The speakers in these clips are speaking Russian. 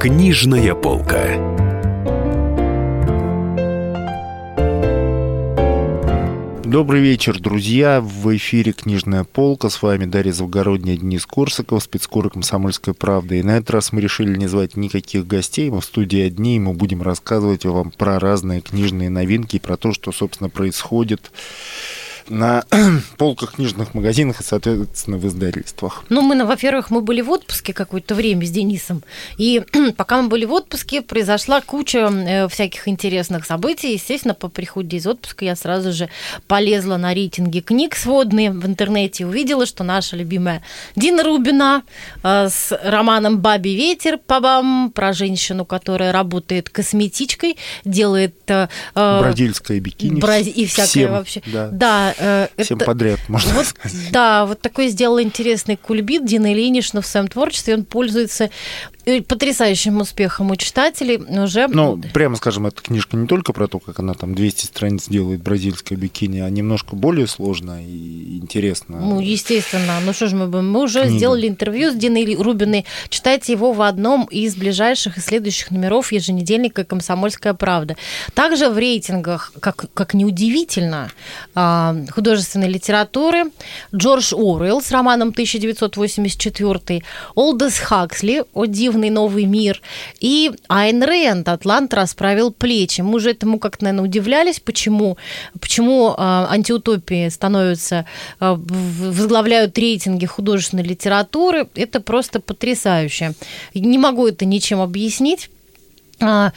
Книжная полка. Добрый вечер, друзья. В эфире «Книжная полка». С вами Дарья Завгородняя, Денис Корсаков, спецкор «Комсомольская правда». И на этот раз мы решили не звать никаких гостей. Мы в студии одни, и мы будем рассказывать вам про разные книжные новинки и про то, что, собственно, происходит на полках книжных магазинах и, соответственно, в издательствах. Ну, мы, во-первых, мы были в отпуске какое-то время с Денисом, и пока мы были в отпуске, произошла куча э, всяких интересных событий. Естественно, по приходе из отпуска я сразу же полезла на рейтинги книг сводные в интернете, увидела, что наша любимая Дина Рубина э, с романом «Бабий ветер» пабам, про женщину, которая работает косметичкой, делает... Э, Бразильское бикини. Браз... И всякое Всем, вообще. да. да Всем это, подряд, можно вот, сказать. Да, вот такой сделал интересный кульбит Дина Ильинична в своем творчестве. Он пользуется потрясающим успехом у читателей уже... Ну, прямо скажем, эта книжка не только про то, как она там 200 страниц делает бразильское бикини, а немножко более сложно и интересно. Ну, естественно. Ну что ж, мы, мы уже Книга. сделали интервью с Диной Рубиной. Читайте его в одном из ближайших и следующих номеров еженедельника «Комсомольская правда». Также в рейтингах, как, как неудивительно, а, художественной литературы Джордж Оруэлл с романом 1984, Олдес Хаксли о дивном дивный новый мир. И Айн Рэнд «Атлант расправил плечи». Мы уже этому как-то, наверное, удивлялись, почему, почему э, антиутопии становятся, э, возглавляют рейтинги художественной литературы. Это просто потрясающе. Не могу это ничем объяснить. А,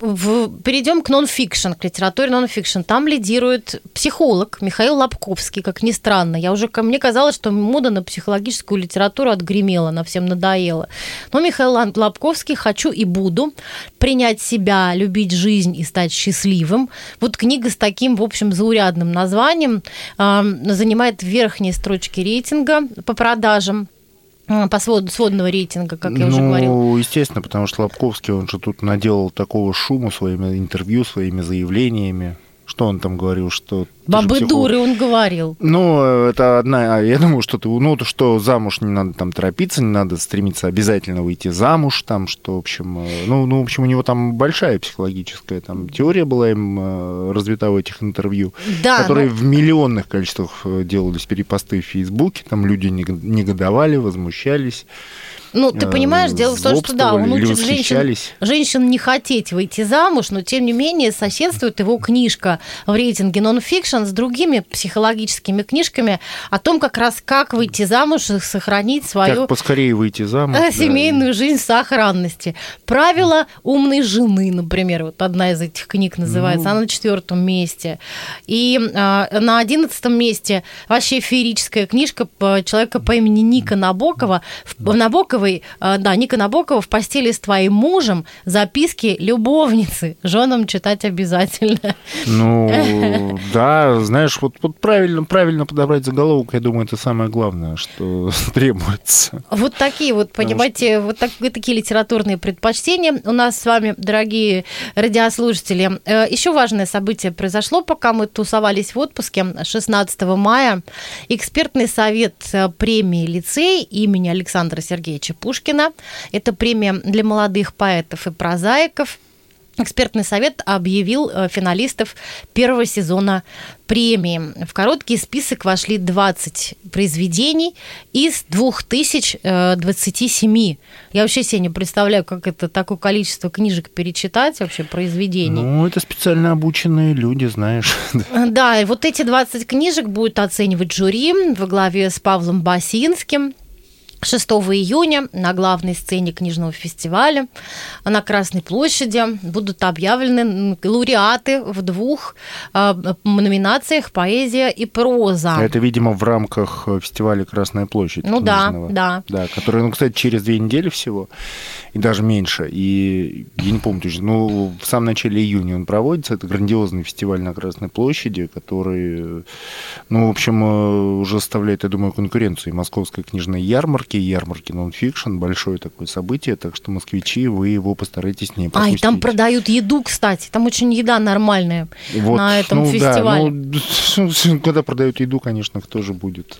перейдем к нон-фикшн, к литературе нон-фикшн. Там лидирует психолог Михаил Лобковский, как ни странно. Я уже, мне казалось, что мода на психологическую литературу отгремела, на всем надоела. Но Михаил Лобковский «Хочу и буду» принять себя, любить жизнь и стать счастливым. Вот книга с таким, в общем, заурядным названием э, занимает верхние строчки рейтинга по продажам. По свод, сводного рейтинга, как я ну, уже говорил. Ну, естественно, потому что Лобковский, он же тут наделал такого шума своими интервью, своими заявлениями. Что он там говорил, что... Бабы дуры, он говорил. Ну, это одна... А я думаю, что ты... Ну, что замуж не надо там торопиться, не надо стремиться обязательно выйти замуж, там, что, в общем... Э, ну, ну в общем, у него там большая психологическая там теория была им э, развита в этих интервью, да, которые но... в миллионных количествах э, делались перепосты в Фейсбуке, там люди негодовали, возмущались. Ну, ты понимаешь, дело в том, что да, он учит женщин, женщин не хотеть выйти замуж, но тем не менее соседствует его книжка в рейтинге нон-фикшн с другими психологическими книжками о том, как раз как выйти замуж и сохранить свою... Как поскорее выйти замуж. Семейную да. жизнь в сохранности. Правила умной жены, например, вот одна из этих книг называется, ну... она на четвертом месте. И а, на одиннадцатом месте вообще феерическая книжка человека по имени Ника Набокова. Набокова Набоковой, э, да, Ника Набокова в постели с твоим мужем записки любовницы. Женам читать обязательно. Ну, да, знаешь, вот, вот правильно, правильно подобрать заголовок, я думаю, это самое главное, что требуется. Вот такие вот, понимаете, вот так, такие литературные предпочтения у нас с вами, дорогие радиослушатели. Э, Еще важное событие произошло, пока мы тусовались в отпуске 16 мая. Экспертный совет э, премии «Лицей» имени Александра Сергеевича Пушкина. Это премия для молодых поэтов и прозаиков. Экспертный совет объявил э, финалистов первого сезона премии. В короткий список вошли 20 произведений из 2027. Я вообще себе не представляю, как это такое количество книжек перечитать, вообще произведений. Ну, это специально обученные люди, знаешь. Да, и вот эти 20 книжек будет оценивать жюри во главе с Павлом Басинским. 6 июня на главной сцене книжного фестиваля на Красной площади будут объявлены лауреаты в двух а, номинациях «Поэзия» и «Проза». Это, видимо, в рамках фестиваля «Красная площадь». Ну да, да. Да, который, ну, кстати, через две недели всего, и даже меньше. И я не помню точно, ну, в самом начале июня он проводится. Это грандиозный фестиваль на Красной площади, который, ну, в общем, э, уже составляет, я думаю, конкуренцию и Московской книжной ярмарки, ярмарки, ярмарки нонфикшн, большое такое событие, так что москвичи, вы его постарайтесь не пропустить. А, и там продают еду, кстати, там очень еда нормальная вот, на этом ну, фестивале. Да, ну, когда продают еду, конечно, кто же будет...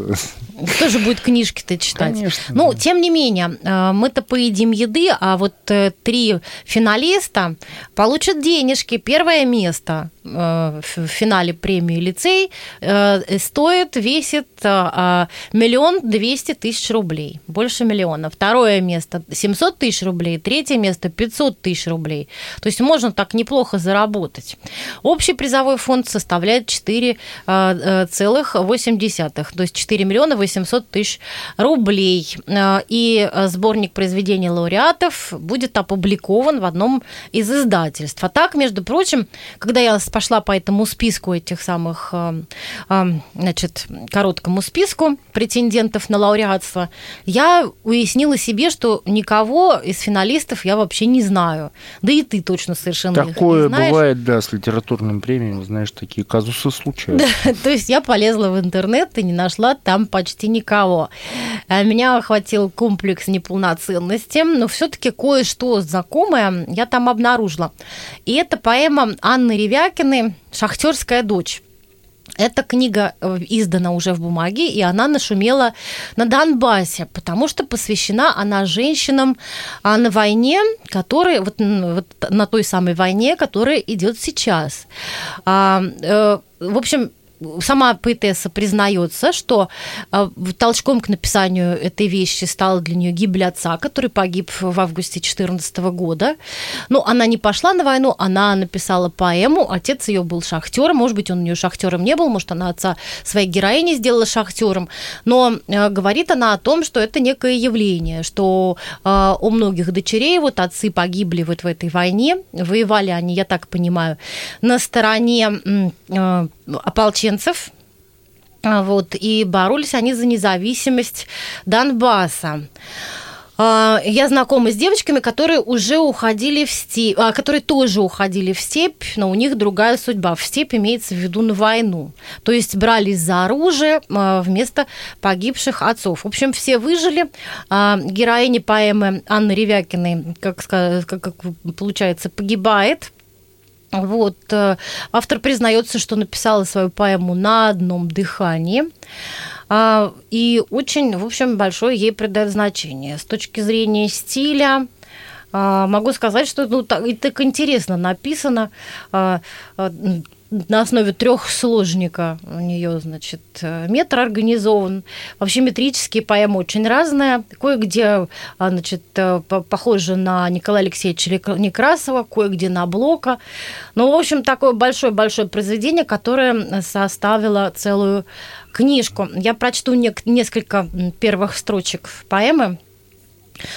Кто же будет книжки-то читать? Конечно. Ну, да. тем не менее, э, мы-то поедим еды, а вот э, три финалиста получат денежки. Первое место в финале премии лицей э, стоит, весит э, миллион двести тысяч рублей, больше миллиона. Второе место 700 тысяч рублей, третье место 500 тысяч рублей. То есть можно так неплохо заработать. Общий призовой фонд составляет 4,8, то есть 4 миллиона 800 тысяч рублей. И сборник произведений лауреатов будет опубликован в одном из издательств. А так, между прочим, когда я пошла по этому списку этих самых, э, э, значит, короткому списку претендентов на лауреатство, я уяснила себе, что никого из финалистов я вообще не знаю. Да и ты точно совершенно Такое не знаешь. бывает, да, с литературным премием, знаешь, такие казусы случаются. Да, то есть я полезла в интернет и не нашла там почти никого. Э, меня охватил комплекс неполноценности, но все-таки кое-что знакомое я там обнаружила. И это поэма Анны Ревякин Пушкины «Шахтерская дочь». Эта книга э, издана уже в бумаге, и она нашумела на Донбассе, потому что посвящена она женщинам а, на войне, которые вот, вот на той самой войне, которая идет сейчас. А, э, в общем, сама поэтесса признается, что э, толчком к написанию этой вещи стала для нее гибель отца, который погиб в августе 2014 года. Но она не пошла на войну, она написала поэму. Отец ее был шахтером, может быть, он у нее шахтером не был, может, она отца своей героини сделала шахтером. Но э, говорит она о том, что это некое явление, что э, у многих дочерей вот отцы погибли вот в этой войне, воевали они, я так понимаю, на стороне ополченцев, а, вот, и боролись они за независимость Донбасса. А, я знакома с девочками, которые уже уходили в степь, а, которые тоже уходили в степь, но у них другая судьба. В степь имеется в виду на войну. То есть брались за оружие вместо погибших отцов. В общем, все выжили. Героиня поэмы Анны Ревякиной, как, как получается, погибает вот. Э, автор признается, что написала свою поэму на одном дыхании. А, и очень, в общем, большое ей придает значение. С точки зрения стиля, а, могу сказать, что ну, так, и так интересно написано. На основе трехсложника у нее, значит, метр организован. Вообще метрические поэмы очень разные. Кое-где, а, значит, э, похоже на Николая Алексеевича Некрасова, кое-где на Блока. Ну, в общем, такое большое-большое произведение, которое составило целую книжку. Я прочту несколько первых строчек поэмы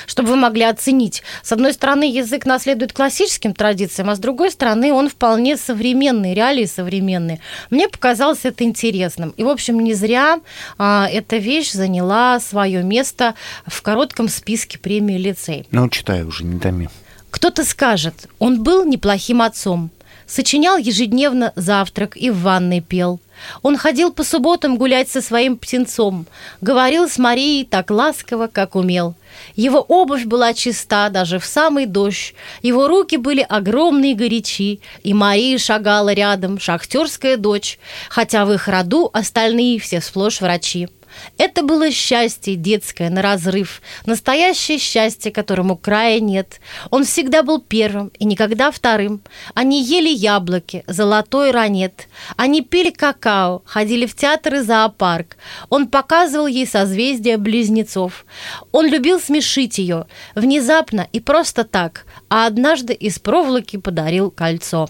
чтобы вы могли оценить. С одной стороны, язык наследует классическим традициям, а с другой стороны, он вполне современный, реалии современные. Мне показалось это интересным. И, в общем, не зря а, эта вещь заняла свое место в коротком списке премии лицей. Ну, читай уже, не томи. Кто-то скажет, он был неплохим отцом, сочинял ежедневно завтрак и в ванной пел – он ходил по субботам гулять со своим птенцом, говорил с Марией так ласково, как умел. Его обувь была чиста даже в самый дождь, его руки были огромные и горячи, и Мария шагала рядом, шахтерская дочь, хотя в их роду остальные все сплошь врачи. Это было счастье детское на разрыв, настоящее счастье, которому края нет. Он всегда был первым и никогда вторым. Они ели яблоки, золотой ранет. Они пили какао, ходили в театр и зоопарк. Он показывал ей созвездия близнецов. Он любил смешить ее, внезапно и просто так, а однажды из проволоки подарил кольцо.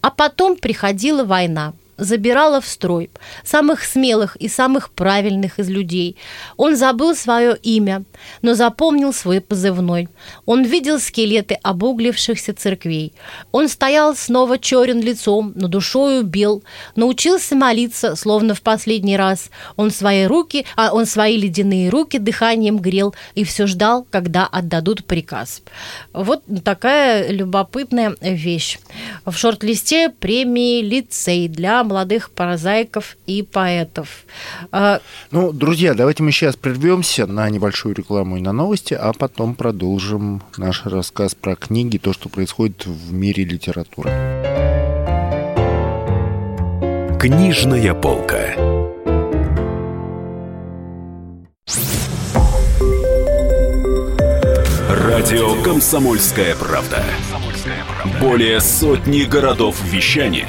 А потом приходила война забирала в строй самых смелых и самых правильных из людей. Он забыл свое имя, но запомнил свой позывной. Он видел скелеты обуглившихся церквей. Он стоял снова черен лицом, но душою бел, научился молиться, словно в последний раз. Он свои руки, а он свои ледяные руки дыханием грел и все ждал, когда отдадут приказ. Вот такая любопытная вещь. В шорт-листе премии лицей для молодых прозаиков и поэтов. А, ну, друзья, давайте мы сейчас прервемся на небольшую рекламу и на новости, а потом продолжим наш рассказ про книги, то, что происходит в мире литературы. Книжная полка. Радио Комсомольская правда". Более сотни городов вещания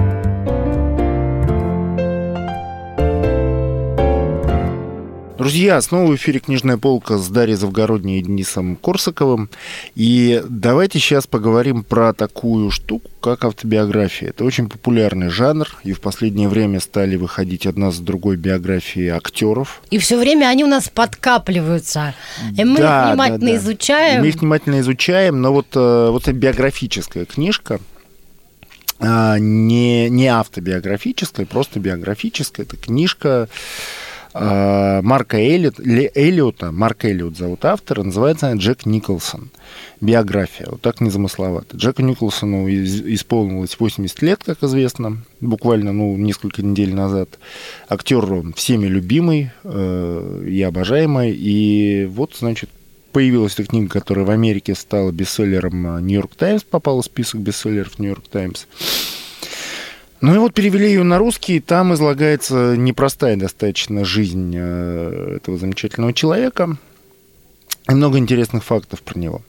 Друзья, снова в эфире «Книжная полка» с Дарьей Завгородней и Денисом Корсаковым. И давайте сейчас поговорим про такую штуку, как автобиография. Это очень популярный жанр, и в последнее время стали выходить одна за другой биографии актеров. И все время они у нас подкапливаются. И мы да, их внимательно да, да. изучаем. Мы их внимательно изучаем, но вот, э, вот эта биографическая книжка, а, не, не автобиографическая, просто биографическая. Это книжка Марка Эллиот, Эллиота, Марк Эллиот зовут автора, называется Джек Николсон. Биография, вот так незамысловато. Джеку Николсону исполнилось 80 лет, как известно, буквально ну, несколько недель назад. Актер всеми любимый э, и обожаемый. И вот, значит, появилась эта книга, которая в Америке стала бестселлером Нью-Йорк Таймс, попала в список бестселлеров Нью-Йорк Таймс. Ну и вот перевели ее на русский, там излагается непростая достаточно жизнь э, этого замечательного человека и много интересных фактов про него.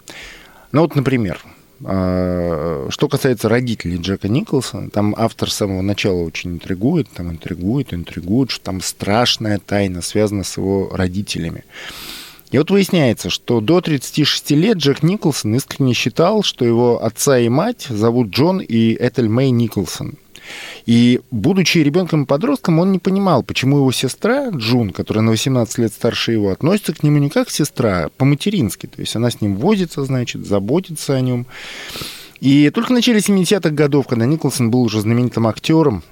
Ну вот, например, э, что касается родителей Джека Николсона, там автор с самого начала очень интригует, там интригует, интригует, что там страшная тайна связана с его родителями. И вот выясняется, что до 36 лет Джек Николсон искренне считал, что его отца и мать зовут Джон и Этель Мэй Николсон. И, будучи ребенком-подростком, он не понимал, почему его сестра Джун, которая на 18 лет старше его, относится к нему не как сестра, а по-матерински. То есть она с ним возится, значит, заботится о нем. И только в начале 70-х годов, когда Николсон был уже знаменитым актером,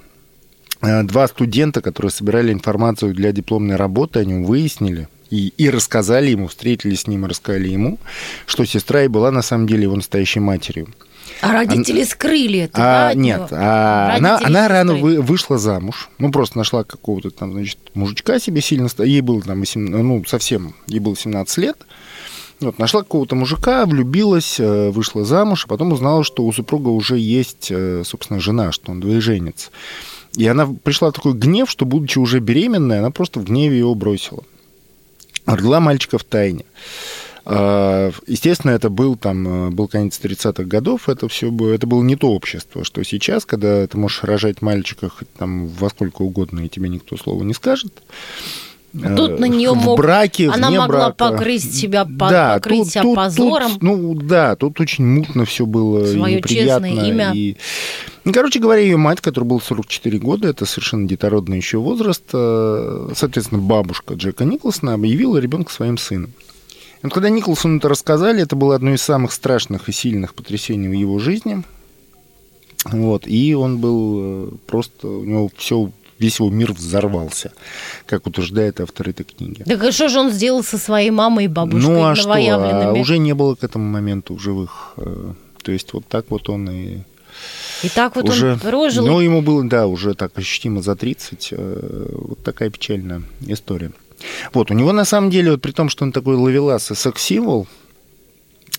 э, два студента, которые собирали информацию для дипломной работы, о нем выяснили, и, и рассказали ему, встретились с ним и рассказали ему, что сестра и была на самом деле его настоящей матерью. А родители скрыли это, а, да, Нет, а она, она рано вы, вышла замуж. Ну, просто нашла какого-то там, значит, мужичка себе сильно... Ей было там, 18, ну, совсем, ей было 17 лет. Вот, нашла какого-то мужика, влюбилась, э, вышла замуж, а потом узнала, что у супруга уже есть, э, собственно, жена, что он двоеженец. И она пришла в такой гнев, что, будучи уже беременной, она просто в гневе его бросила. Родила мальчика в тайне. А, естественно, это был там, э, был конец 30-х годов, это все было, это было не то общество, что сейчас, когда ты можешь рожать мальчика там во сколько угодно, и тебе никто слова не скажет. Тут на нее в мог... браке, она вне могла брака. покрыть себя, да, покрыть тут, себя тут, позором. Тут, ну да, тут очень мутно все было Свое и честное имя. И... Ну, короче говоря, ее мать, которая была 44 года, это совершенно детородный еще возраст, э, соответственно, бабушка Джека Николсона объявила ребенка своим сыном. Но когда Николсону это рассказали, это было одно из самых страшных и сильных потрясений в его жизни. Вот, и он был э, просто, у него все весь его мир взорвался, как утверждает автор этой книги. Так а что же он сделал со своей мамой и бабушкой Ну а что, а уже не было к этому моменту живых. Э, то есть вот так вот он и... И так вот уже, он прожил. Ну, ему было, да, уже так ощутимо за 30. Э, вот такая печальная история. Вот, у него на самом деле, вот при том, что он такой ловелас и секс-символ,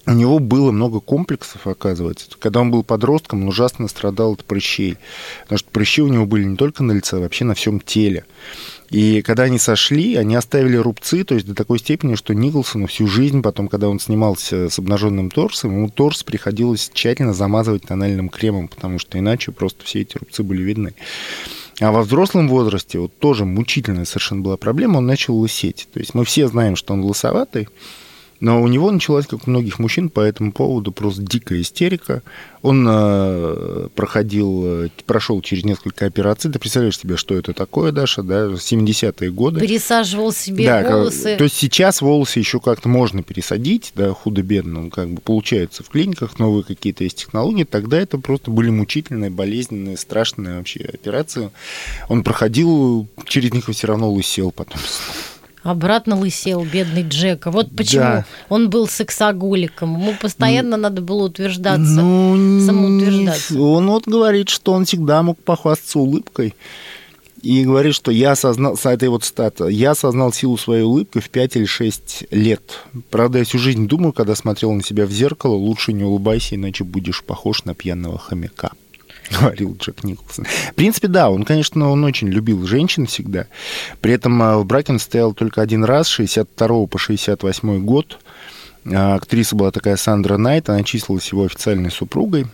у него было много комплексов, оказывается. Когда он был подростком, он ужасно страдал от прыщей. Потому что прыщи у него были не только на лице, а вообще на всем теле. И когда они сошли, они оставили рубцы, то есть до такой степени, что Николсону всю жизнь, потом, когда он снимался с обнаженным торсом, ему торс приходилось тщательно замазывать тональным кремом, потому что иначе просто все эти рубцы были видны. А во взрослом возрасте вот тоже мучительная совершенно была проблема, он начал лысеть. То есть мы все знаем, что он лысоватый, Но у него началась, как у многих мужчин, по этому поводу просто дикая истерика. Он э, проходил, э, прошел через несколько операций. Ты представляешь себе, что это такое, Даша, да, 70-е годы. Пересаживал себе да, волосы. То есть сейчас волосы еще как-то можно пересадить, да, худо-бедно, как бы получается в клиниках, новые какие-то есть технологии. Тогда это просто были мучительные, болезненные, страшные вообще операции. Он проходил, через них все равно лысел потом. Обратно лысел, бедный Джека. Вот почему да. он был сексоголиком. Ему постоянно ну, надо было утверждаться, ну, самоутверждаться. Он вот говорит, что он всегда мог похвастаться улыбкой. И говорит, что я осознал, с этой вот стата, я осознал силу своей улыбки в 5 или 6 лет. Правда, я всю жизнь думаю, когда смотрел на себя в зеркало, лучше не улыбайся, иначе будешь похож на пьяного хомяка. говорил Джек Николсон. В принципе, да, он, конечно, он очень любил женщин всегда. При этом а, в браке он стоял только один раз, 62 по 68 год. А, актриса была такая Сандра Найт, она числилась его официальной супругой.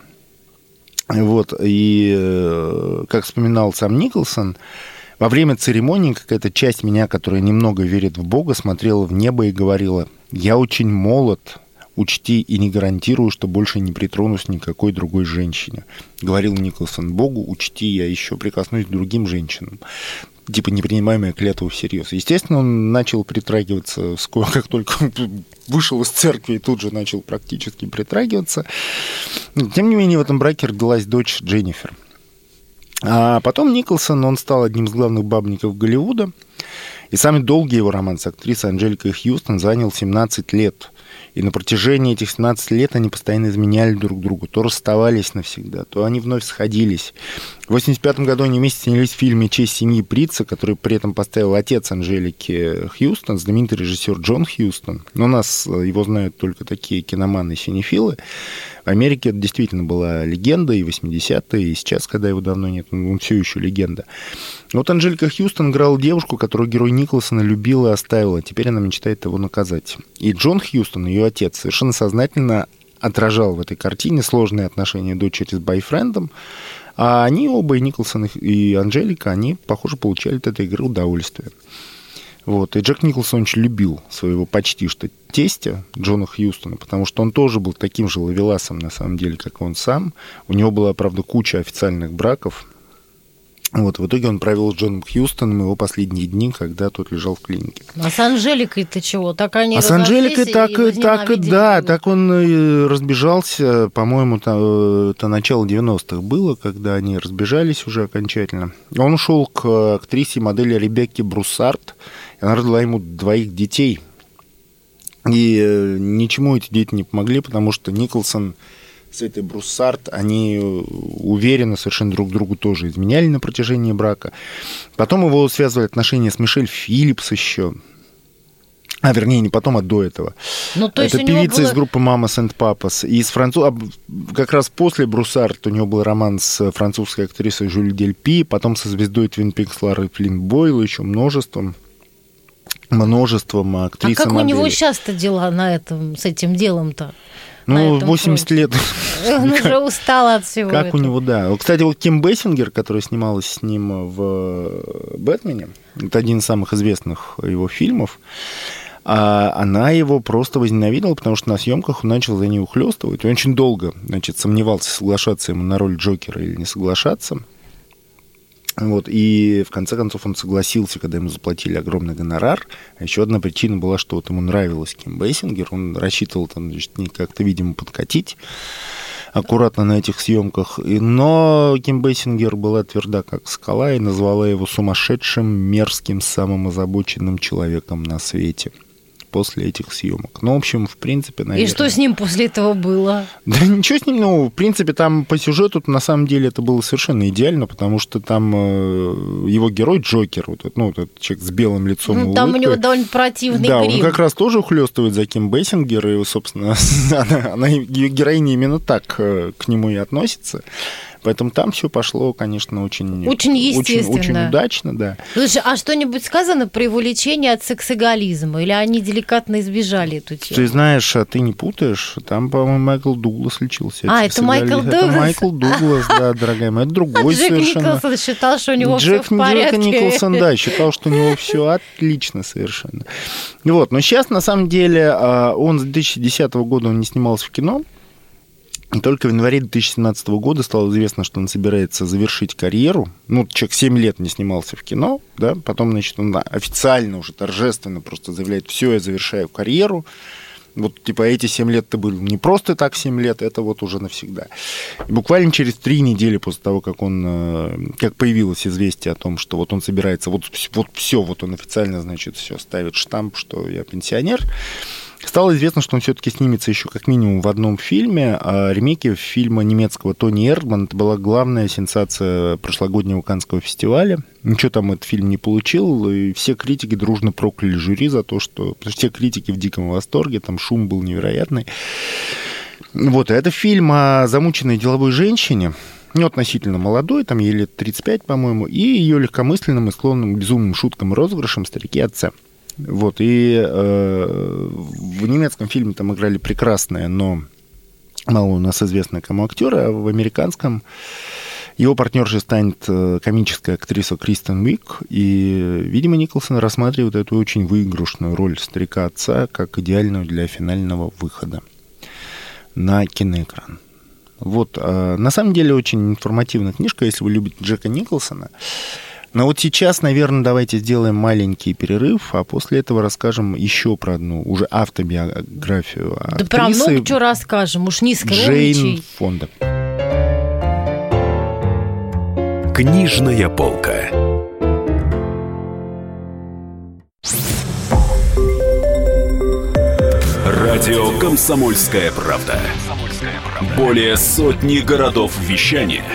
Вот, и, э, как вспоминал сам Николсон, во время церемонии какая-то часть меня, которая немного верит в Бога, смотрела в небо и говорила, «Я очень молод, учти и не гарантирую, что больше не притронусь никакой другой женщине. Говорил Николсон Богу, учти, я еще прикоснусь к другим женщинам типа непринимаемая клятва всерьез. Естественно, он начал притрагиваться, как только вышел из церкви, и тут же начал практически притрагиваться. Тем не менее, в этом браке родилась дочь Дженнифер. А потом Николсон, он стал одним из главных бабников Голливуда. И самый долгий его роман с актрисой Анжеликой Хьюстон занял 17 лет. И на протяжении этих 17 лет они постоянно изменяли друг другу. То расставались навсегда, то они вновь сходились. В 85 году они вместе снялись в фильме «Честь семьи Прица», который при этом поставил отец Анжелики Хьюстон, знаменитый режиссер Джон Хьюстон. Но нас э, его знают только такие киноманы синефилы. Америке это действительно была легенда и 80-е, и сейчас, когда его давно нет, он все еще легенда. Вот Анжелика Хьюстон играла девушку, которую герой Николсона любил и оставил, а теперь она мечтает его наказать. И Джон Хьюстон, ее отец, совершенно сознательно отражал в этой картине сложные отношения дочери с бойфрендом, а они оба, и Николсон, и Анжелика, они, похоже, получали от этой игры удовольствие. Вот. И Джек Николсон очень любил своего почти что тестя Джона Хьюстона, потому что он тоже был таким же ловеласом, на самом деле, как он сам. У него была, правда, куча официальных браков, вот, в итоге он провел с Джоном Хьюстоном его последние дни, когда тот лежал в клинике. А с Анжеликой ты чего? Так они А с Анжеликой так, и так, да, так он разбежался, по-моему, это, это начало 90-х было, когда они разбежались уже окончательно. Он ушел к актрисе модели Ребекке Бруссард, и она родила ему двоих детей. И э, ничему эти дети не помогли, потому что Николсон с этой Бруссард, они уверенно совершенно друг другу тоже изменяли на протяжении брака. Потом его связывали отношения с Мишель Филлипс еще. А, вернее, не потом, а до этого. Ну, то есть Это певица было... из группы «Мама Сент Папас». И с француз... А, как раз после «Бруссард» у него был роман с французской актрисой Жюль Дель Пи, потом со звездой Твин Пикс Ларой Флинн Бойл, еще множеством множеством актрис. А как у него сейчас-то дела на этом, с этим делом-то? Ну, 80 фронте. лет. Он уже устал от всего Как у него, да. Кстати, вот Ким Бессингер, которая снималась с ним в «Бэтмене», это один из самых известных его фильмов, а она его просто возненавидела, потому что на съемках он начал за ней ухлёстывать. Он очень долго, значит, сомневался, соглашаться ему на роль Джокера или не соглашаться. Вот, и в конце концов он согласился, когда ему заплатили огромный гонорар. А еще одна причина была, что вот ему нравилось Ким Бейсингер, он рассчитывал там значит, как-то, видимо, подкатить аккуратно на этих съемках. Но Ким Бейсингер была тверда, как скала, и назвала его сумасшедшим, мерзким, самым озабоченным человеком на свете после этих съемок. Ну, в общем, в принципе, наверное... И что с ним после этого было? Да ничего с ним, ну, в принципе, там по сюжету на самом деле это было совершенно идеально, потому что там э, его герой Джокер, вот, ну, этот человек с белым лицом ну, Там у него довольно противный Да, грим. он как раз тоже ухлестывает за Ким Бейсингер, и, собственно, она, она, героиня именно так э, к нему и относится. Поэтому там все пошло, конечно, очень... Очень естественно. Очень, очень удачно, да. Слушай, а что-нибудь сказано про его лечение от сексоголизма? Или они деликатно избежали эту тему? Ты знаешь, а ты не путаешь. Там, по-моему, Майкл Дуглас лечился. А, это Майкл Дуглас? Это Майкл Дуглас, да, дорогая моя. Это другой Джек совершенно. Николсон считал, что у него Джек, все в порядке. Джек Николсон, да, считал, что у него все отлично совершенно. Вот, но сейчас, на самом деле, а, он с 2010 года он не снимался в кино. И только в январе 2017 года стало известно, что он собирается завершить карьеру. Ну, человек 7 лет не снимался в кино, да, потом, значит, он официально уже торжественно просто заявляет, все, я завершаю карьеру. Вот, типа, эти 7 лет ты был не просто так 7 лет, это вот уже навсегда. И буквально через 3 недели после того, как он, э, как появилось известие о том, что вот он собирается, вот, вот все, вот он официально, значит, все ставит штамп, что я пенсионер, Стало известно, что он все-таки снимется еще как минимум в одном фильме, а фильма немецкого Тони Эрдман. Это была главная сенсация прошлогоднего Канского фестиваля. Ничего там этот фильм не получил, и все критики дружно прокляли жюри за то, что... Потому что все критики в диком восторге, там шум был невероятный. Вот, это фильм о замученной деловой женщине, ну, относительно молодой, там ей лет 35, по-моему, и ее легкомысленным и склонным к безумным шуткам и розыгрышам старики отца. Вот, и э, в немецком фильме там играли прекрасные, но мало у нас известные кому актеры, а в американском его партнершей станет э, комическая актриса Кристен Уик, и, видимо, Николсон рассматривает эту очень выигрышную роль старика-отца как идеальную для финального выхода на киноэкран. Вот, э, на самом деле очень информативная книжка, если вы любите Джека Николсона. Но вот сейчас, наверное, давайте сделаем маленький перерыв, а после этого расскажем еще про одну уже автобиографию Да про много что расскажем, уж не Джейн Фонда. Книжная полка. Радио «Комсомольская правда». Более сотни городов вещания –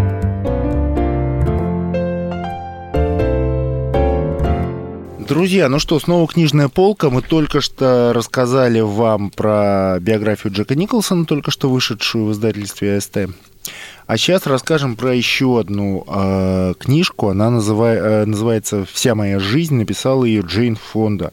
Друзья, ну что, снова книжная полка. Мы только что рассказали вам про биографию Джека Николсона, только что вышедшую в издательстве АСТ. А сейчас расскажем про еще одну э, книжку. Она называй, э, называется «Вся моя жизнь». Написала ее Джейн Фонда.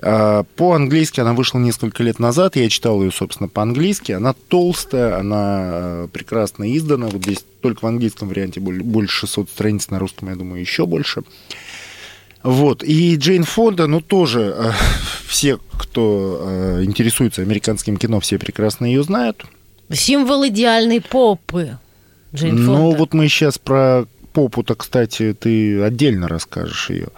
Э, по-английски она вышла несколько лет назад. Я читал ее, собственно, по-английски. Она толстая, она э, прекрасно издана. Вот здесь только в английском варианте больше 600 страниц, на русском, я думаю, еще больше. Вот. И Джейн Фонда, ну, тоже э, все, кто э, интересуется американским кино, все прекрасно ее знают. Символ идеальной попы. Джейн ну, Фонда. Ну, вот мы сейчас про попу-то, кстати, ты отдельно расскажешь ее.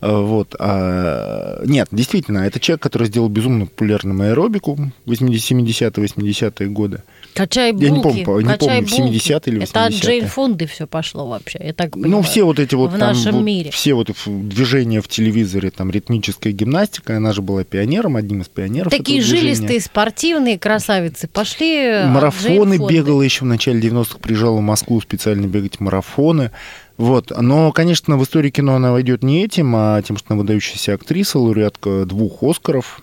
Э, вот. А, нет, действительно, это человек, который сделал безумно популярным аэробику в 70-е, 80-е годы. Качай булки. Я не помню, не качай помню, 70 или 80 Это от Джейн Фонды все пошло вообще, я так понимаю. Ну, все вот эти вот в там, нашем вот, мире. все вот движения в телевизоре, там, ритмическая гимнастика, она же была пионером, одним из пионеров Такие жилистые, спортивные красавицы пошли Марафоны бегала еще в начале 90-х, приезжала в Москву специально бегать марафоны. Вот. Но, конечно, в истории кино она войдет не этим, а тем, что она выдающаяся актриса, лауреатка двух Оскаров.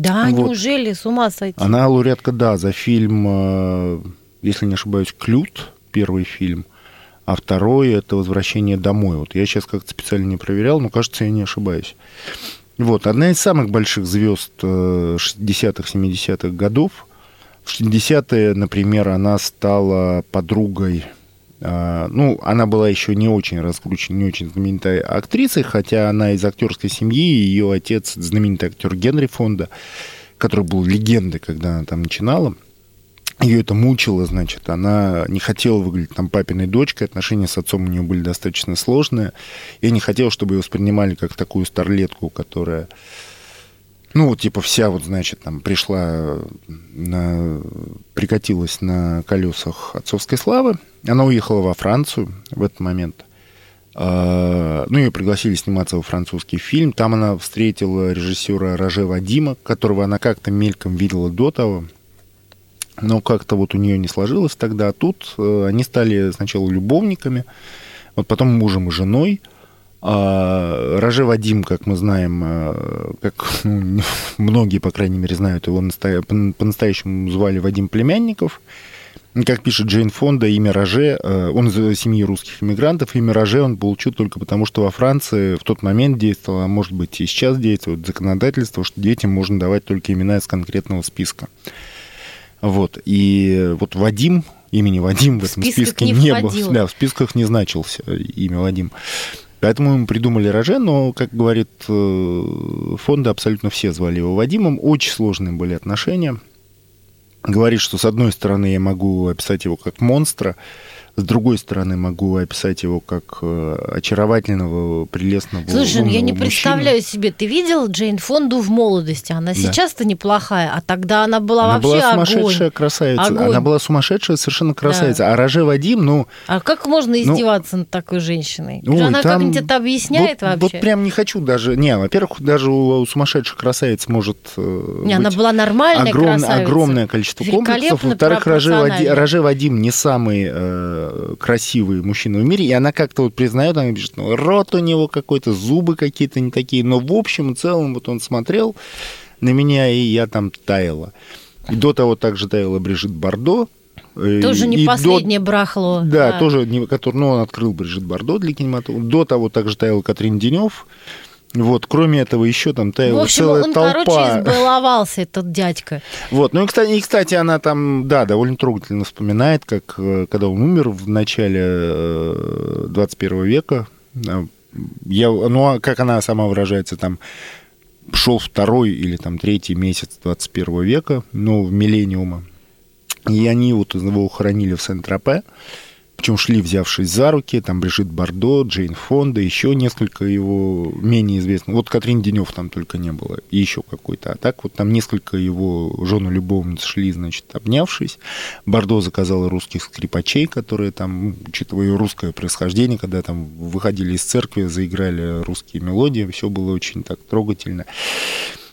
Да, вот. неужели? С ума сойти. Она лауреатка, да, за фильм, э, если не ошибаюсь, «Клют», первый фильм, а второй – это «Возвращение домой». Вот я сейчас как-то специально не проверял, но, кажется, я не ошибаюсь. Вот, одна из самых больших звезд 60-х, э, 70-х годов. В 60-е, например, она стала подругой ну, она была еще не очень раскручена, не очень знаменитой актрисой, хотя она из актерской семьи, ее отец знаменитый актер Генри Фонда, который был легендой, когда она там начинала. Ее это мучило, значит, она не хотела выглядеть там папиной дочкой, отношения с отцом у нее были достаточно сложные, и не хотела, чтобы ее воспринимали как такую старлетку, которая ну, вот, типа, вся вот, значит, там пришла, на, прикатилась на колесах отцовской славы. Она уехала во Францию в этот момент. А, ну, ее пригласили сниматься во французский фильм. Там она встретила режиссера Роже Вадима, которого она как-то мельком видела до того. Но как-то вот у нее не сложилось тогда. А тут э, они стали сначала любовниками, вот потом мужем и женой. А Роже Вадим, как мы знаем, э, как ну, многие, по крайней мере, знают, его по-настоящему звали Вадим Племянников. Как пишет Джейн Фонда, имя Роже, э, он из семьи русских иммигрантов, имя Роже он получил только потому, что во Франции в тот момент действовало, а может быть и сейчас действует законодательство, что детям можно давать только имена из конкретного списка. Вот. И вот Вадим, имени Вадим в этом списке не, не было. Да, в списках не значился имя Вадим. Поэтому мы придумали Роже, но, как говорит э, фонда, абсолютно все звали его Вадимом. Очень сложные были отношения говорит, что с одной стороны я могу описать его как монстра, с другой стороны, могу описать его как э, очаровательного, прелестного. Слушай, ну я не мужчину. представляю себе, ты видел Джейн Фонду в молодости? Она да. сейчас-то неплохая, а тогда она была она вообще была сумасшедшая огонь. красавица. Огонь. Она была сумасшедшая совершенно красавица. Да. А Роже Вадим, ну... А как можно ну, издеваться ну, над такой женщиной? Ой, она там, как-нибудь это объясняет вот, вообще? Вот прям не хочу даже... Не, во-первых, даже у, у сумасшедших красавиц может э, Не, она была нормальная огром, красавица. Огромное количество комплексов. Во-вторых, Роже Вадим, Роже Вадим не самый э, красивый мужчина в мире, и она как-то вот признает, она пишет, ну, рот у него какой-то, зубы какие-то не такие, но в общем и целом вот он смотрел на меня, и я там таяла. И до того также таяла Брижит Бардо, тоже не и последнее до... брахло. Да, да, тоже, который, ну, он открыл Брижит Бардо для кинематографа. До того также таял Катрин Денев. Вот, кроме этого, еще там таяла В общем, целая он, толпа. короче, избаловался, этот дядька. Вот, ну и кстати, и, кстати, она там, да, довольно трогательно вспоминает, как э, когда он умер в начале 21 э, века, э, я, ну, а как она сама выражается, там, шел второй или там третий месяц 21 века, ну, миллениума, и они вот его хоронили в Сент-Тропе, причем шли, взявшись за руки, там Брижит Бардо, Джейн Фонда, еще несколько его менее известных. Вот Катрин Денев там только не было, и еще какой-то. А так вот там несколько его жену-любовниц шли, значит, обнявшись. Бардо заказала русских скрипачей, которые там, учитывая ее русское происхождение, когда там выходили из церкви, заиграли русские мелодии, все было очень так трогательно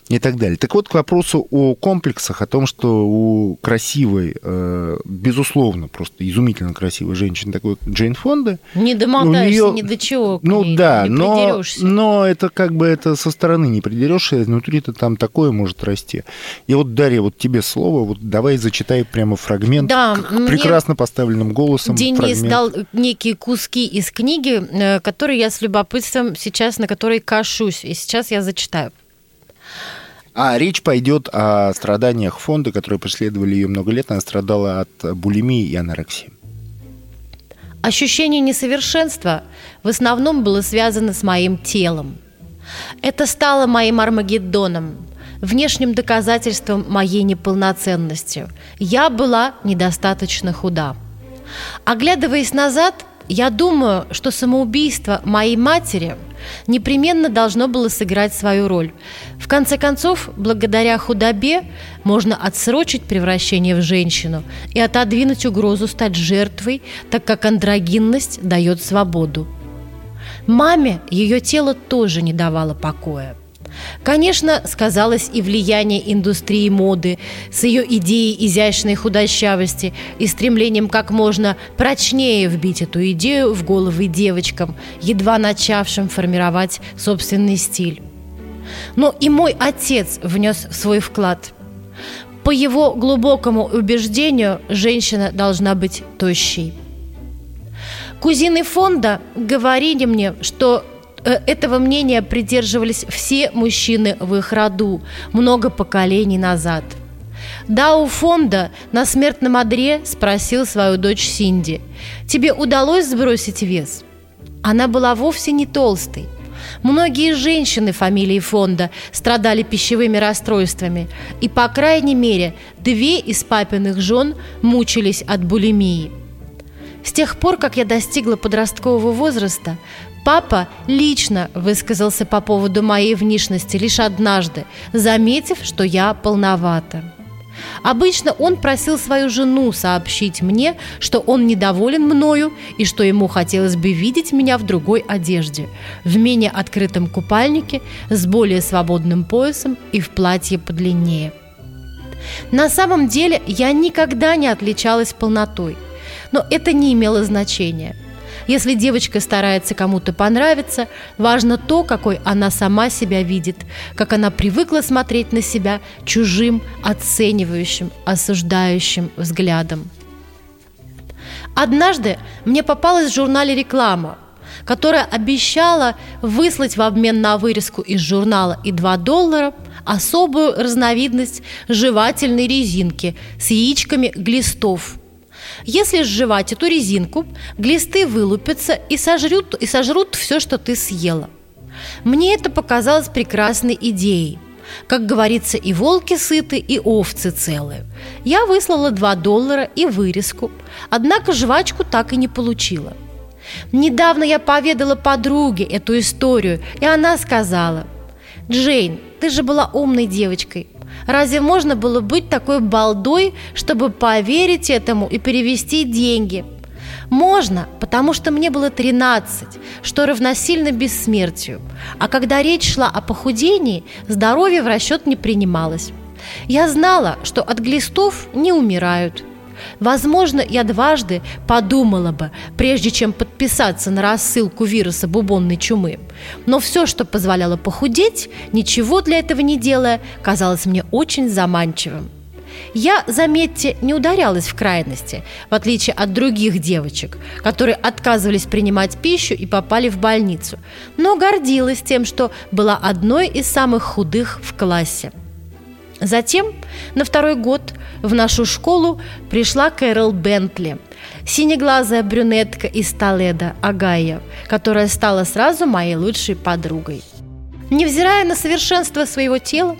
и так далее. Так вот, к вопросу о комплексах, о том, что у красивой, э, безусловно, просто изумительно красивой женщины, такой Джейн Фонда... Не домотаешься нее, ни до чего Ну ней, да, не но, но это как бы это со стороны не придерешься, внутри-то там такое может расти. И вот, Дарья, вот тебе слово, вот давай зачитай прямо фрагмент да, прекрасно поставленным голосом. Денис фрагмент. дал некие куски из книги, э, которые я с любопытством сейчас, на которые кашусь, и сейчас я зачитаю. А речь пойдет о страданиях фонда, которые преследовали ее много лет. Она страдала от булимии и анорексии. Ощущение несовершенства в основном было связано с моим телом. Это стало моим Армагеддоном, внешним доказательством моей неполноценности. Я была недостаточно худа. Оглядываясь назад, я думаю, что самоубийство моей матери непременно должно было сыграть свою роль. В конце концов, благодаря худобе можно отсрочить превращение в женщину и отодвинуть угрозу стать жертвой, так как андрогинность дает свободу. Маме ее тело тоже не давало покоя. Конечно, сказалось и влияние индустрии моды с ее идеей изящной худощавости и стремлением как можно прочнее вбить эту идею в головы девочкам, едва начавшим формировать собственный стиль. Но и мой отец внес свой вклад. По его глубокому убеждению, женщина должна быть тощей. Кузины фонда говорили мне, что этого мнения придерживались все мужчины в их роду много поколений назад. Дау Фонда на смертном одре спросил свою дочь Синди, «Тебе удалось сбросить вес?» Она была вовсе не толстой. Многие женщины фамилии Фонда страдали пищевыми расстройствами, и, по крайней мере, две из папиных жен мучились от булимии. С тех пор, как я достигла подросткового возраста, Папа лично высказался по поводу моей внешности лишь однажды, заметив, что я полновата. Обычно он просил свою жену сообщить мне, что он недоволен мною и что ему хотелось бы видеть меня в другой одежде, в менее открытом купальнике, с более свободным поясом и в платье подлиннее. На самом деле я никогда не отличалась полнотой, но это не имело значения – если девочка старается кому-то понравиться, важно то, какой она сама себя видит, как она привыкла смотреть на себя чужим, оценивающим, осуждающим взглядом. Однажды мне попалась в журнале реклама, которая обещала выслать в обмен на вырезку из журнала и 2 доллара особую разновидность жевательной резинки с яичками глистов – если сживать эту резинку, глисты вылупятся и сожрут, и сожрут все, что ты съела. Мне это показалось прекрасной идеей. Как говорится, и волки сыты, и овцы целые. Я выслала 2 доллара и вырезку, однако жвачку так и не получила. Недавно я поведала подруге эту историю, и она сказала, «Джейн, ты же была умной девочкой. Разве можно было быть такой балдой, чтобы поверить этому и перевести деньги? Можно, потому что мне было 13, что равносильно бессмертию. А когда речь шла о похудении, здоровье в расчет не принималось. Я знала, что от глистов не умирают – Возможно, я дважды подумала бы, прежде чем подписаться на рассылку вируса бубонной чумы. Но все, что позволяло похудеть, ничего для этого не делая, казалось мне очень заманчивым. Я, заметьте, не ударялась в крайности, в отличие от других девочек, которые отказывались принимать пищу и попали в больницу, но гордилась тем, что была одной из самых худых в классе. Затем, на второй год, в нашу школу пришла Кэрол Бентли, синеглазая брюнетка из Толеда, Агая, которая стала сразу моей лучшей подругой. Невзирая на совершенство своего тела,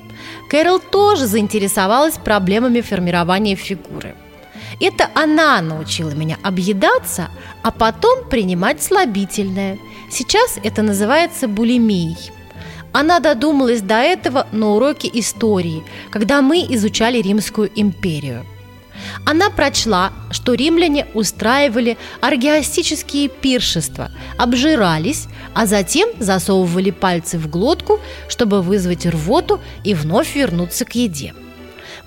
Кэрол тоже заинтересовалась проблемами формирования фигуры. Это она научила меня объедаться, а потом принимать слабительное. Сейчас это называется булимией – она додумалась до этого на уроке истории, когда мы изучали Римскую империю. Она прочла, что римляне устраивали аргиастические пиршества, обжирались, а затем засовывали пальцы в глотку, чтобы вызвать рвоту и вновь вернуться к еде.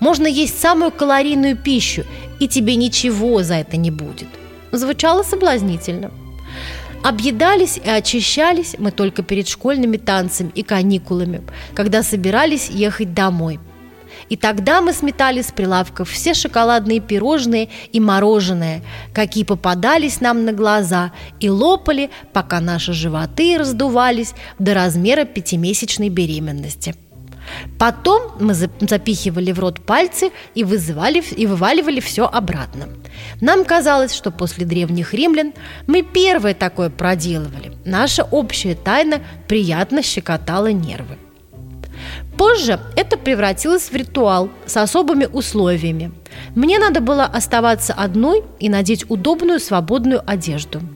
Можно есть самую калорийную пищу, и тебе ничего за это не будет. Звучало соблазнительно – Объедались и очищались мы только перед школьными танцами и каникулами, когда собирались ехать домой. И тогда мы сметали с прилавков все шоколадные пирожные и мороженое, какие попадались нам на глаза, и лопали, пока наши животы раздувались до размера пятимесячной беременности. Потом мы запихивали в рот пальцы и, вызывали, и вываливали все обратно. Нам казалось, что после древних римлян мы первые такое проделывали. Наша общая тайна приятно щекотала нервы. Позже это превратилось в ритуал с особыми условиями. Мне надо было оставаться одной и надеть удобную свободную одежду –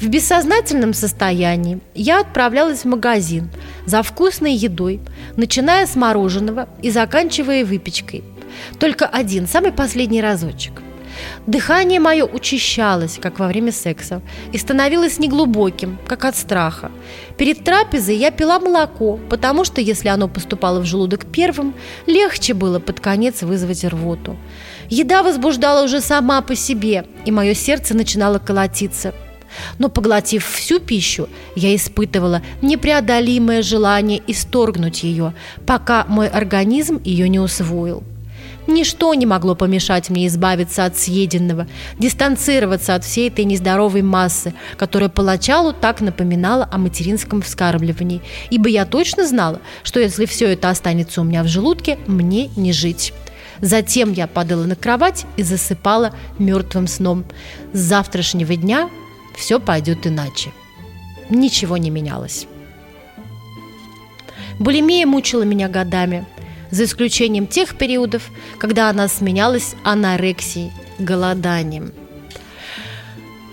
в бессознательном состоянии я отправлялась в магазин за вкусной едой, начиная с мороженого и заканчивая выпечкой. Только один, самый последний разочек. Дыхание мое учащалось, как во время секса, и становилось неглубоким, как от страха. Перед трапезой я пила молоко, потому что если оно поступало в желудок первым, легче было под конец вызвать рвоту. Еда возбуждала уже сама по себе, и мое сердце начинало колотиться – но поглотив всю пищу, я испытывала непреодолимое желание исторгнуть ее, пока мой организм ее не усвоил. Ничто не могло помешать мне избавиться от съеденного, дистанцироваться от всей этой нездоровой массы, которая поначалу так напоминала о материнском вскармливании, ибо я точно знала, что если все это останется у меня в желудке, мне не жить. Затем я падала на кровать и засыпала мертвым сном. С завтрашнего дня все пойдет иначе. Ничего не менялось. Булимия мучила меня годами, за исключением тех периодов, когда она сменялась анорексией, голоданием.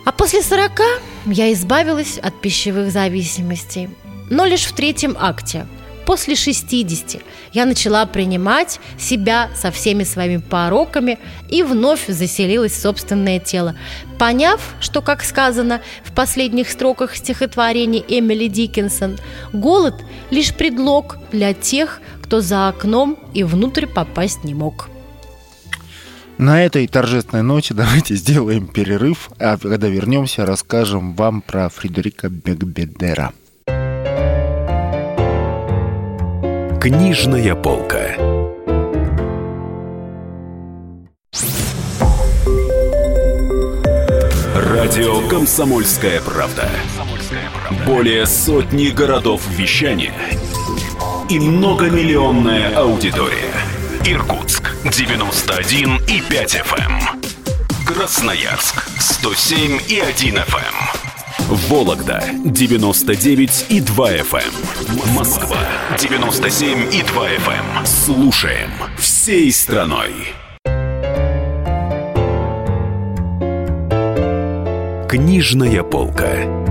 А после 40 я избавилась от пищевых зависимостей, но лишь в третьем акте, после 60 я начала принимать себя со всеми своими пороками и вновь заселилась в собственное тело, поняв, что, как сказано в последних строках стихотворений Эмили Диккенсон, голод – лишь предлог для тех, кто за окном и внутрь попасть не мог. На этой торжественной ноте давайте сделаем перерыв, а когда вернемся, расскажем вам про Фредерика Бекбедера. Книжная полка. Радио Комсомольская правда". Более сотни городов вещания и многомиллионная аудитория. Иркутск 91 и 5 FM. Эм. Красноярск 107 и 1 FM. Вологда 99 и 2 FM. Эм. Москва 97 и 2 FM. Эм. Слушаем всей страной. Книжная полка.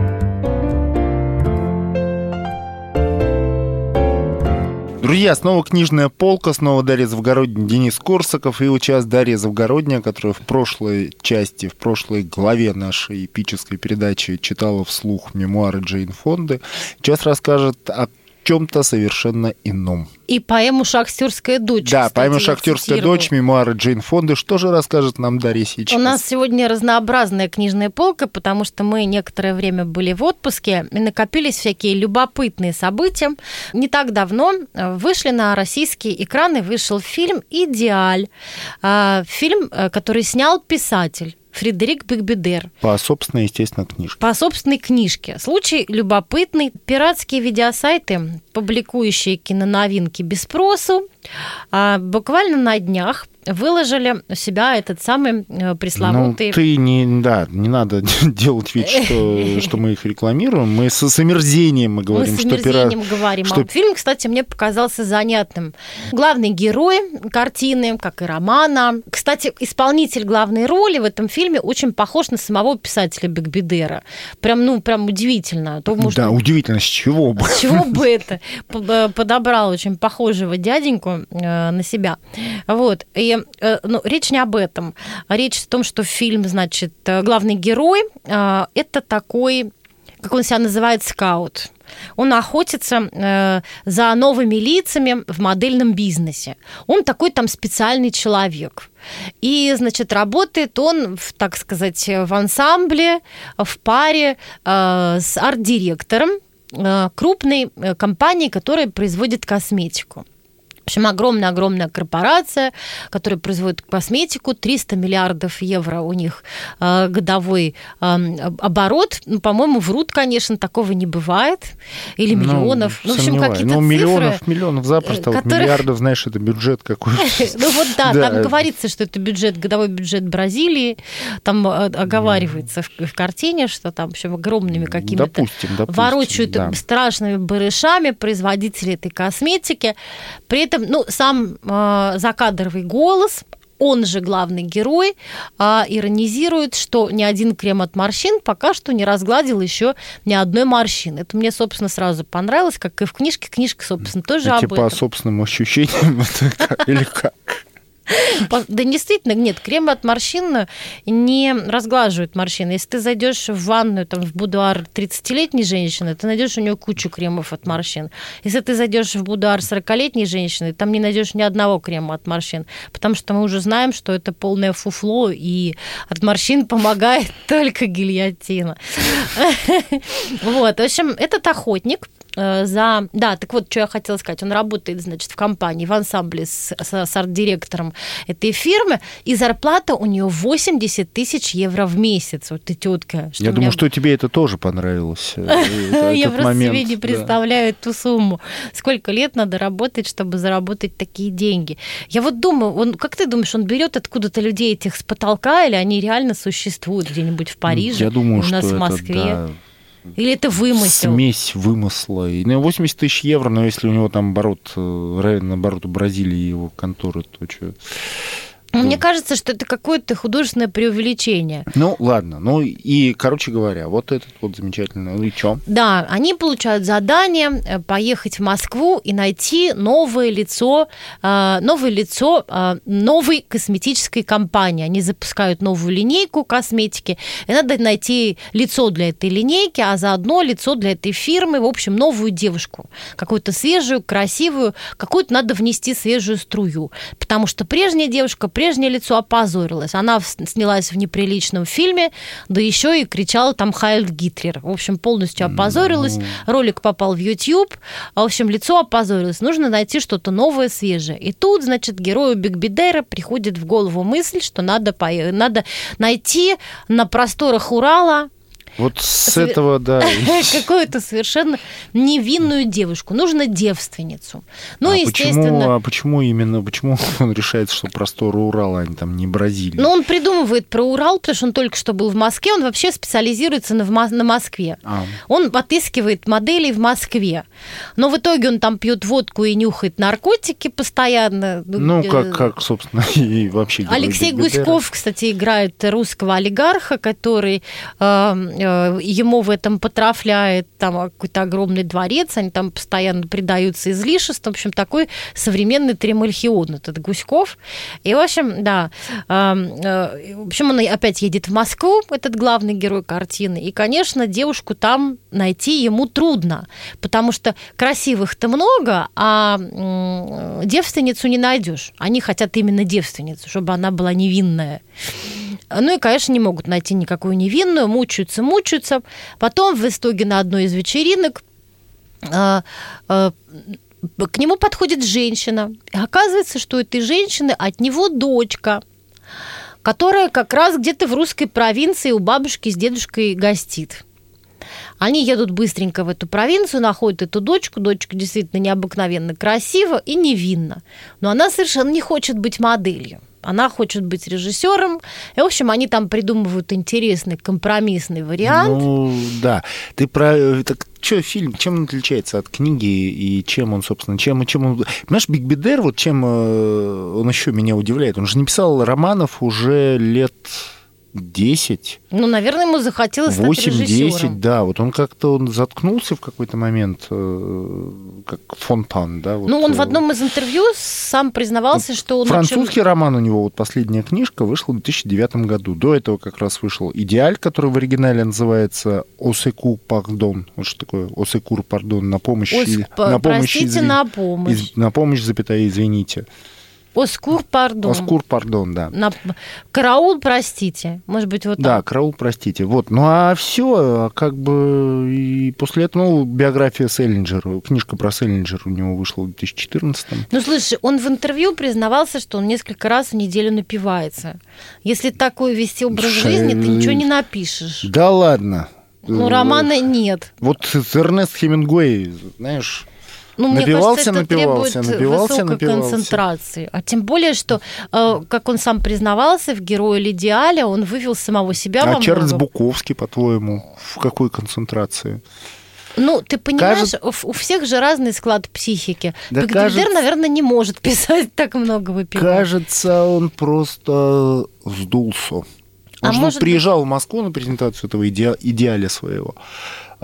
Друзья, снова книжная полка, снова Дарья Завгородняя, Денис Корсаков и вот сейчас Дарья Завгородняя, которая в прошлой части, в прошлой главе нашей эпической передачи читала вслух мемуары Джейн Фонды, сейчас расскажет о чем-то совершенно ином. И поэму «Шахтерская дочь». Да, кстати, поэма «Шахтерская дочь», мемуары Джейн Фонды. Что же расскажет нам Дарья сейчас? У нас сегодня разнообразная книжная полка, потому что мы некоторое время были в отпуске, и накопились всякие любопытные события. Не так давно э, вышли на российские экраны, вышел фильм «Идеаль». А, фильм, э, который снял писатель Фредерик Бигбедер. По собственной, естественно, книжке. По собственной книжке. Случай любопытный. Пиратские видеосайты, публикующие киноновинки без спросу, а, буквально на днях выложили у себя этот самый э, пресловутый... Ну, ты не, да, не надо делать вид, что, что мы их рекламируем. Мы с, с омерзением мы говорим, мы с омерзением что... говорим. Что... А фильм, кстати, мне показался занятным. Главный герой картины, как и романа. Кстати, исполнитель главной роли в этом фильме очень похож на самого писателя Бекбедера. Прям, ну, прям удивительно. То, может, да, удивительно, с чего бы? С чего бы это? Подобрал очень похожего дяденьку э, на себя. Вот. И Э, ну, речь не об этом. Речь о том, что фильм, значит, э, главный герой э, это такой, как он себя называет, скаут. Он охотится за новыми лицами в модельном бизнесе. Он такой там специальный человек. И, значит, работает он, в, так сказать, в ансамбле, в паре с арт-директором крупной компании, которая производит косметику. В общем, огромная-огромная корпорация, которая производит косметику, 300 миллиардов евро у них э, годовой э, оборот. Ну, по-моему, врут, конечно, такого не бывает. Или ну, миллионов. Ну, ну в общем, какие-то ну, миллионов, цифры, миллионов запросто. Которых... Вот миллиардов, знаешь, это бюджет какой-то. Ну вот да, там говорится, что это бюджет, годовой бюджет Бразилии. Там э, оговаривается в картине, что там, в общем, огромными какими-то ворочают страшными барышами производители этой косметики. При этом, ну, сам э, закадровый голос, он же главный герой, а, иронизирует, что ни один крем от морщин пока что не разгладил еще ни одной морщины. Это мне, собственно, сразу понравилось, как и в книжке. Книжка, собственно, тоже об типа этом. по собственным ощущениям или как? Да действительно, нет, крем от морщин не разглаживает морщины. Если ты зайдешь в ванную, там, в будуар 30-летней женщины, ты найдешь у нее кучу кремов от морщин. Если ты зайдешь в будуар 40-летней женщины, там не найдешь ни одного крема от морщин, потому что мы уже знаем, что это полное фуфло, и от морщин помогает только гильотина. Вот, в общем, этот охотник, Э, за... Да, так вот, что я хотела сказать. Он работает, значит, в компании, в ансамбле с, с, с арт-директором этой фирмы, и зарплата у нее 80 тысяч евро в месяц. Вот ты тетка. Что я меня... думаю, что тебе это тоже понравилось. Э, я просто себе не представляю эту сумму. Сколько лет надо работать, чтобы заработать такие деньги? Я вот думаю, он, как ты думаешь, он берет откуда-то людей этих с потолка, или они реально существуют где-нибудь в Париже, я думаю, у нас что в Москве? Или это вымысел? Смесь вымысла. И, ну, 80 тысяч евро, но если у него там оборот, э, равен обороту Бразилии его конторы, то что... Мне кажется, что это какое-то художественное преувеличение. Ну, ладно. Ну, и, короче говоря, вот этот вот замечательный. Ну и чё? Да, они получают задание э, поехать в Москву и найти новое лицо, э, новое лицо э, новой косметической компании. Они запускают новую линейку косметики, и надо найти лицо для этой линейки, а заодно лицо для этой фирмы, в общем, новую девушку. Какую-то свежую, красивую, какую-то надо внести свежую струю. Потому что прежняя девушка прежнее лицо опозорилось. Она снялась в неприличном фильме, да еще и кричала там Хайль Гитлер. В общем, полностью опозорилась. Ролик попал в YouTube. В общем, лицо опозорилось. Нужно найти что-то новое, свежее. И тут, значит, герою Биг Бидера приходит в голову мысль, что надо, по... надо найти на просторах Урала вот с этого, да. Какую-то совершенно невинную девушку. Нужно девственницу. Ну, а естественно... Почему, а почему именно, почему он решает, что просторы Урала, а там не Бразилия? Ну, он придумывает про Урал, потому что он только что был в Москве, он вообще специализируется на, на Москве. А. Он отыскивает моделей в Москве. Но в итоге он там пьет водку и нюхает наркотики постоянно. Ну, как, как собственно, и вообще Алексей Гуськов, кстати, играет русского олигарха, который э, Э, ему в этом потрафляет там какой-то огромный дворец, они там постоянно предаются излишествам. В общем, такой современный Тремальхион этот Гуськов. И, в общем, да, э, в общем, он опять едет в Москву, этот главный герой картины. И, конечно, девушку там найти ему трудно, потому что красивых-то много, а девственницу не найдешь. Они хотят именно девственницу, чтобы она была невинная. Ну и, конечно, не могут найти никакую невинную, мучаются, мучаются. Потом в итоге на одной из вечеринок а, а, к нему подходит женщина. И оказывается, что этой женщины от него дочка, которая как раз где-то в русской провинции у бабушки с дедушкой гостит. Они едут быстренько в эту провинцию, находят эту дочку. Дочка действительно необыкновенно красива и невинна. Но она совершенно не хочет быть моделью она хочет быть режиссером. И, в общем, они там придумывают интересный компромиссный вариант. Ну, да. Ты про... Так что фильм, чем он отличается от книги и чем он, собственно, чем, чем он... Понимаешь, Биг Бидер, вот чем э, он еще меня удивляет, он же не писал романов уже лет 10. Ну, наверное, ему захотелось 8-10, да. Вот он как-то он заткнулся в какой-то момент, э, как фон Пан, да. Вот. Ну, он в э, одном из интервью сам признавался, что он... Французский очень... роман у него, вот последняя книжка, вышла в 2009 году. До этого как раз вышел «Идеаль», который в оригинале называется «Осеку пардон». Вот что такое «Осекур пардон» на помощь... Ос... На помощь Простите, извин... на помощь. На помощь, запятая, извините. Оскур, пардон. Оскур, пардон, да. На... Караул, простите. Может быть, вот так. Да, караул, простите. Вот. Ну, а все, как бы, и после этого, ну, биография Селлинджера, книжка про Селлинджера у него вышла в 2014 Ну, слушай, он в интервью признавался, что он несколько раз в неделю напивается. Если такой вести образ Ш... жизни, ты ничего не напишешь. Да ладно. Ну, романа нет. Вот Эрнест Хемингуэй, знаешь, ну, напивался, мне кажется, напивался, это напивался, высокой напивался. концентрации. А тем более, что, э, как он сам признавался, в «Герое Лидиале» он вывел самого себя А Чарльз Буковский, по-твоему, в какой концентрации? Ну, ты понимаешь, Кажет... у всех же разный склад психики. Да Бигдер, кажется... наверное, не может писать так много выпивать. Кажется, он просто сдулся. Он а может приезжал в Москву на презентацию этого иде... идеаля своего.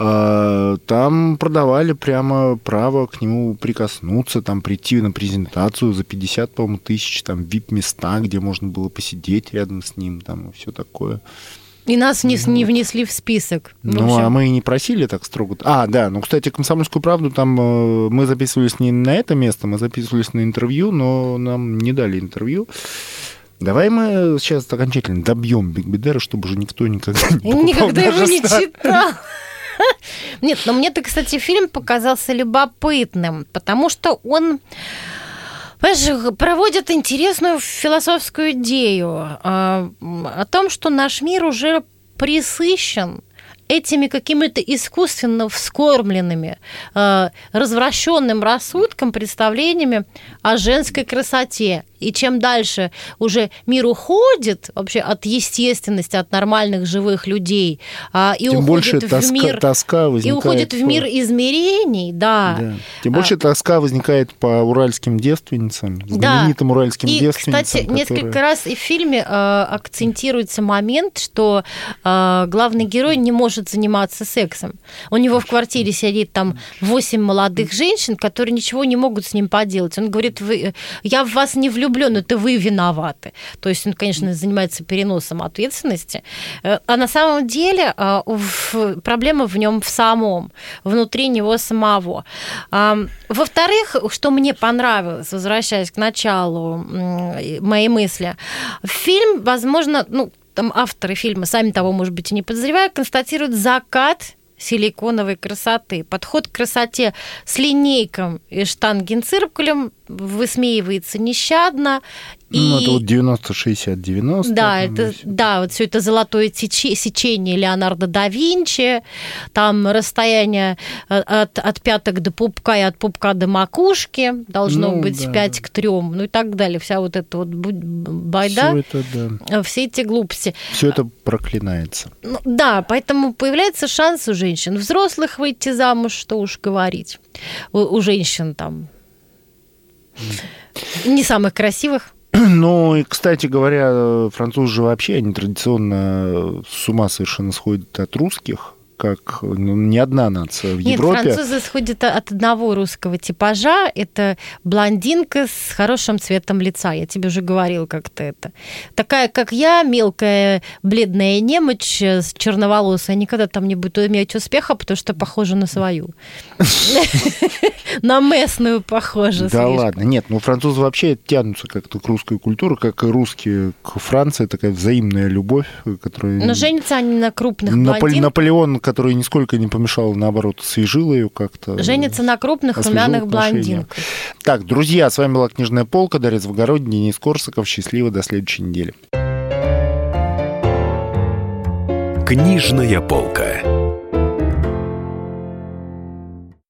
А, там продавали прямо право к нему прикоснуться, там прийти на презентацию за 50, по-моему, тысяч, там вип-места, где можно было посидеть рядом с ним, там и все такое. И нас не, не внесли в список. В ну, общем. а мы и не просили так строго. А, да, ну, кстати, «Комсомольскую правду» там э, мы записывались не на это место, мы записывались на интервью, но нам не дали интервью. Давай мы сейчас окончательно добьем Биг Бедера, чтобы уже никто никогда не Никогда его не читал. Нет, но мне-то, кстати, фильм показался любопытным, потому что он Понимаешь, проводит интересную философскую идею а, о том, что наш мир уже присыщен этими какими-то искусственно вскормленными, э, развращенным рассудком, представлениями о женской красоте. И чем дальше уже мир уходит вообще от естественности, от нормальных живых людей, а, и Тем уходит больше в тоска, мир... тоска возникает. И уходит в мир измерений, да. да. Тем больше а... тоска возникает по уральским девственницам, знаменитым да. уральским и, девственницам. кстати, которые... несколько раз и в фильме э, акцентируется момент, что э, главный герой не может заниматься сексом. У него в квартире сидит там восемь молодых женщин, которые ничего не могут с ним поделать. Он говорит, вы, я в вас не влюблен, это вы виноваты. То есть он, конечно, занимается переносом ответственности. Э, а на самом деле э, проблема в нем в самом, внутри него самого. Во-вторых, что мне понравилось, возвращаясь к началу моей мысли, фильм, возможно, ну, там авторы фильма, сами того, может быть, и не подозревая, констатируют закат силиконовой красоты. Подход к красоте с линейком и штангенциркулем высмеивается нещадно. И... Ну, это вот 90-60-90. Да, это, да, вот все это золотое сечение Леонардо да Винчи, там расстояние э, от, от пяток до пупка и от пупка до макушки должно ну, быть да. 5 к 3, ну и так далее. Вся вот эта вот байда. Все это, да. Э, все эти глупости. Все это проклинается. Ну, да, поэтому появляется шанс у женщин взрослых выйти замуж, что уж говорить. У, у женщин там не самых красивых. Ну, и, кстати говоря, французы же вообще, они традиционно с ума совершенно сходят от русских как ну, ни одна нация в Нет, Европе. французы сходят от одного русского типажа. Это блондинка с хорошим цветом лица. Я тебе уже говорил как-то это. Такая, как я, мелкая, бледная немочь с черноволосой, никогда там не будет иметь успеха, потому что похожа на свою. На местную похожа. Да ладно. Нет, ну французы вообще тянутся как-то к русской культуре, как и русские к Франции. Такая взаимная любовь, которая... Но женятся они на крупных блондинках. Наполеон, которая нисколько не помешала, наоборот, освежила ее как-то. Женится на крупных румяных блондинках. Так, друзья, с вами была «Книжная полка», Дарья Звогородний, Денис Корсаков. Счастливо, до следующей недели. «Книжная полка».